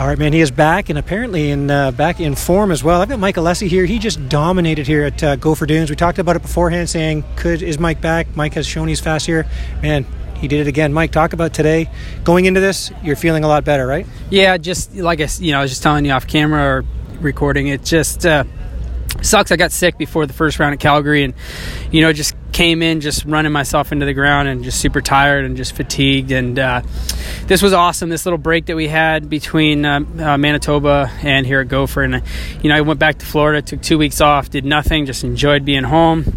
All right, man. He is back and apparently in uh, back in form as well. I've got Mike Alessi here. He just dominated here at uh, Gopher Dunes. We talked about it beforehand, saying, "Could is Mike back?" Mike has shown he's fast here. Man, he did it again. Mike, talk about today. Going into this, you're feeling a lot better, right? Yeah, just like I, you know, I was just telling you off camera or recording. It just uh, sucks. I got sick before the first round at Calgary, and you know, just came in just running myself into the ground and just super tired and just fatigued. And uh, this was awesome. This little break that we had between uh, uh, Manitoba and here at Gopher, and you know, I went back to Florida, took two weeks off, did nothing, just enjoyed being home.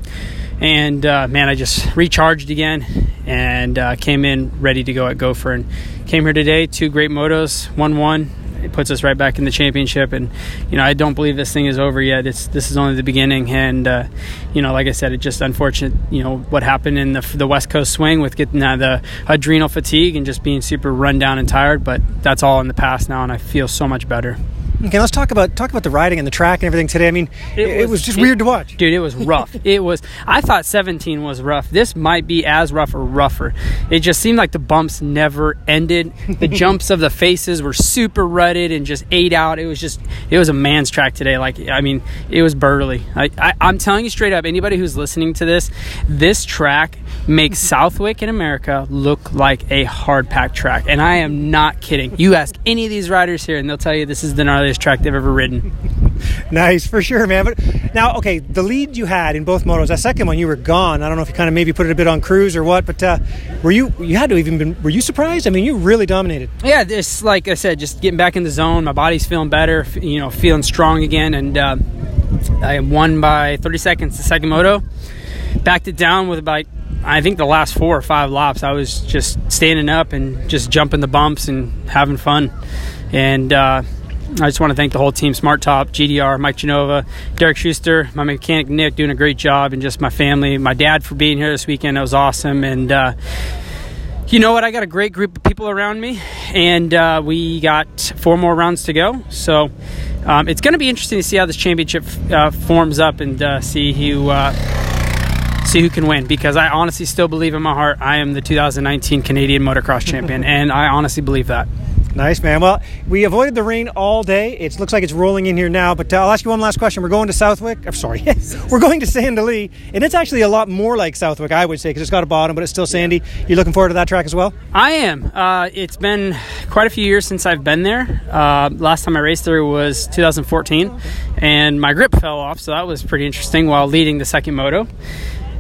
And uh, man, I just recharged again and uh, came in ready to go at Gopher. And came here today, two great motos, one one. It puts us right back in the championship, and you know I don't believe this thing is over yet. It's this is only the beginning, and uh, you know, like I said, it's just unfortunate. You know what happened in the the West Coast swing with getting uh, the adrenal fatigue and just being super run down and tired. But that's all in the past now, and I feel so much better. Okay, let's talk about talk about the riding and the track and everything today. I mean, it, it was, was, just it, weird to watch, dude. It was rough. it was. I thought 17 was rough. This might be as rough or rougher. It just seemed like the bumps never ended. The jumps of the faces were super rutted and just ate out. It was just. It was a man's track today. Like I mean, it was burly. I, I, I'm telling you straight up. Anybody who's listening to this, this track makes Southwick in America look like a hard pack track, and I am not kidding. You ask any of these riders here, and they'll tell you this is the gnarliest track they've ever ridden. nice for sure, man. But now, okay, the lead you had in both motos. That second one, you were gone. I don't know if you kind of maybe put it a bit on cruise or what, but uh, were you? You had to even been. Were you surprised? I mean, you really dominated. Yeah, this like I said, just getting back in the zone. My body's feeling better. You know, feeling strong again, and uh, I won by 30 seconds the second moto. Backed it down with about I think the last four or five laps, I was just standing up and just jumping the bumps and having fun. And uh, I just want to thank the whole team SmarTop, GDR, Mike Genova, Derek Schuster, my mechanic Nick doing a great job, and just my family, my dad for being here this weekend. It was awesome. And, uh, you know what? I got a great group of people around me, and uh, we got four more rounds to go. So um, it's going to be interesting to see how this championship uh, forms up and uh, see who uh, see who can win because I honestly still believe in my heart I am the 2019 Canadian motocross champion, and I honestly believe that. Nice, man. Well, we avoided the rain all day. It looks like it's rolling in here now, but uh, I'll ask you one last question. We're going to Southwick. I'm sorry. We're going to Sand Del Lee, and it's actually a lot more like Southwick, I would say, because it's got a bottom, but it's still sandy. You're looking forward to that track as well? I am. Uh, it's been quite a few years since I've been there. Uh, last time I raced there was 2014, and my grip fell off, so that was pretty interesting while leading the second moto.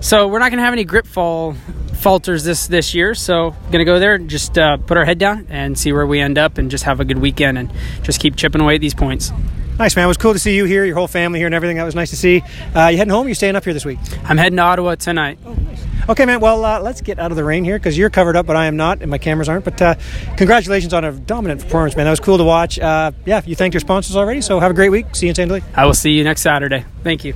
So we're not going to have any grip fall falters this this year. So gonna go there, and just uh, put our head down and see where we end up, and just have a good weekend and just keep chipping away at these points. Nice man, it was cool to see you here, your whole family here, and everything. That was nice to see. Uh, you heading home? you staying up here this week? I'm heading to Ottawa tonight. Oh, nice. Okay, man. Well, uh, let's get out of the rain here because you're covered up, but I am not, and my cameras aren't. But uh, congratulations on a dominant performance, man. That was cool to watch. Uh, yeah, you thanked your sponsors already, so have a great week. See you in. Louis. I will see you next Saturday. Thank you.